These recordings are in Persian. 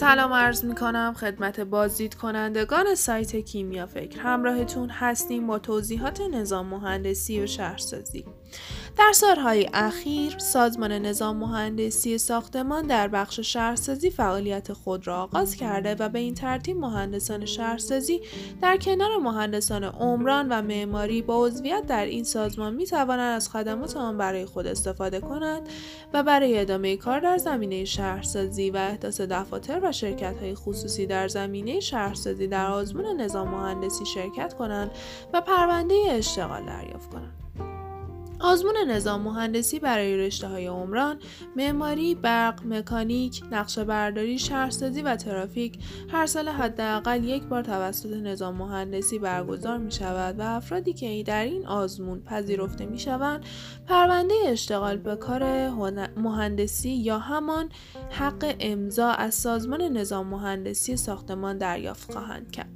سلام عرض می کنم خدمت بازدید کنندگان سایت کیمیا فکر همراهتون هستیم با توضیحات نظام مهندسی و شهرسازی. در سالهای اخیر سازمان نظام مهندسی ساختمان در بخش شهرسازی فعالیت خود را آغاز کرده و به این ترتیب مهندسان شهرسازی در کنار مهندسان عمران و معماری با عضویت در این سازمان می توانند از خدمات آن برای خود استفاده کنند و برای ادامه کار در زمینه شهرسازی و احداث دفاتر و شرکت های خصوصی در زمینه شهرسازی در آزمون نظام مهندسی شرکت کنند و پرونده اشتغال دریافت کنند. آزمون نظام مهندسی برای رشته های عمران، معماری، برق، مکانیک، نقشه برداری، شهرسازی و ترافیک هر سال حداقل یک بار توسط نظام مهندسی برگزار می شود و افرادی که در این آزمون پذیرفته می شوند پرونده اشتغال به کار مهندسی یا همان حق امضا از سازمان نظام مهندسی ساختمان دریافت خواهند کرد.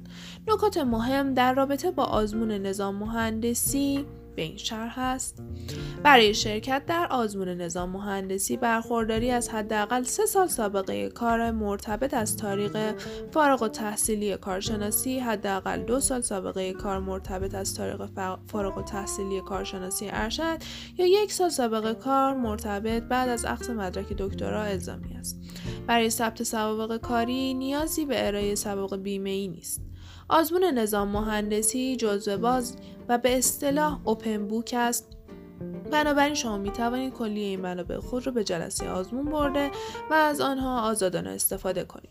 نکات مهم در رابطه با آزمون نظام مهندسی به این شرح است برای شرکت در آزمون نظام مهندسی برخورداری از حداقل سه سال سابقه کار مرتبط از طریق فارغ و تحصیلی کارشناسی حداقل دو سال سابقه کار مرتبط از طریق فارغ و تحصیلی کارشناسی ارشد یا یک سال سابقه کار مرتبط بعد از اخذ مدرک دکترا الزامی است. برای ثبت سوابق کاری نیازی به ارائه سوابق بیمه ای نیست. آزمون نظام مهندسی جزوه باز و به اصطلاح اوپن بوک است بنابراین شما می توانید کلیه این منابع خود را به جلسه آزمون برده و از آنها آزادانه استفاده کنید.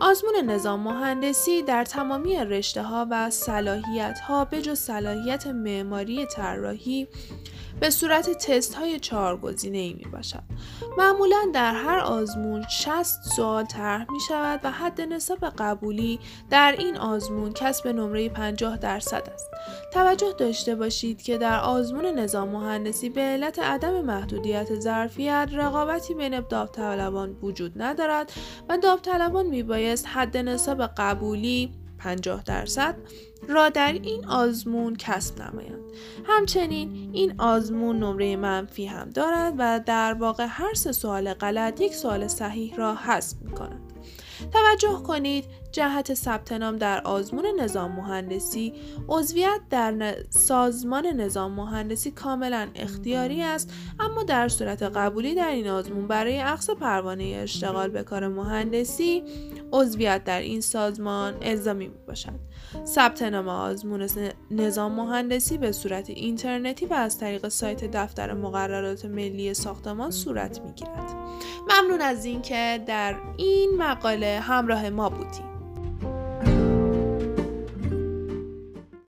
آزمون نظام مهندسی در تمامی رشته ها و صلاحیت ها به جز صلاحیت معماری طراحی به صورت تست های چهار گزینه ای می باشد. معمولا در هر آزمون 60 سوال طرح می شود و حد نصاب قبولی در این آزمون کسب نمره 50 درصد است. توجه داشته باشید که در آزمون نظام مهندسی به علت عدم محدودیت ظرفیت رقابتی بین داوطلبان وجود ندارد و داوطلبان میبایست حد نصاب قبولی 50 درصد را در این آزمون کسب نمایند. همچنین این آزمون نمره منفی هم دارد و در واقع هر سه سوال غلط یک سوال صحیح را حذف می کند. توجه کنید جهت ثبت نام در آزمون نظام مهندسی عضویت در سازمان نظام مهندسی کاملا اختیاری است اما در صورت قبولی در این آزمون برای اخذ پروانه اشتغال به کار مهندسی عضویت در این سازمان الزامی می باشد ثبت نام آزمون نظام مهندسی به صورت اینترنتی و از طریق سایت دفتر مقررات ملی ساختمان صورت می گیرد ممنون از اینکه در این مقاله همراه ما بودیم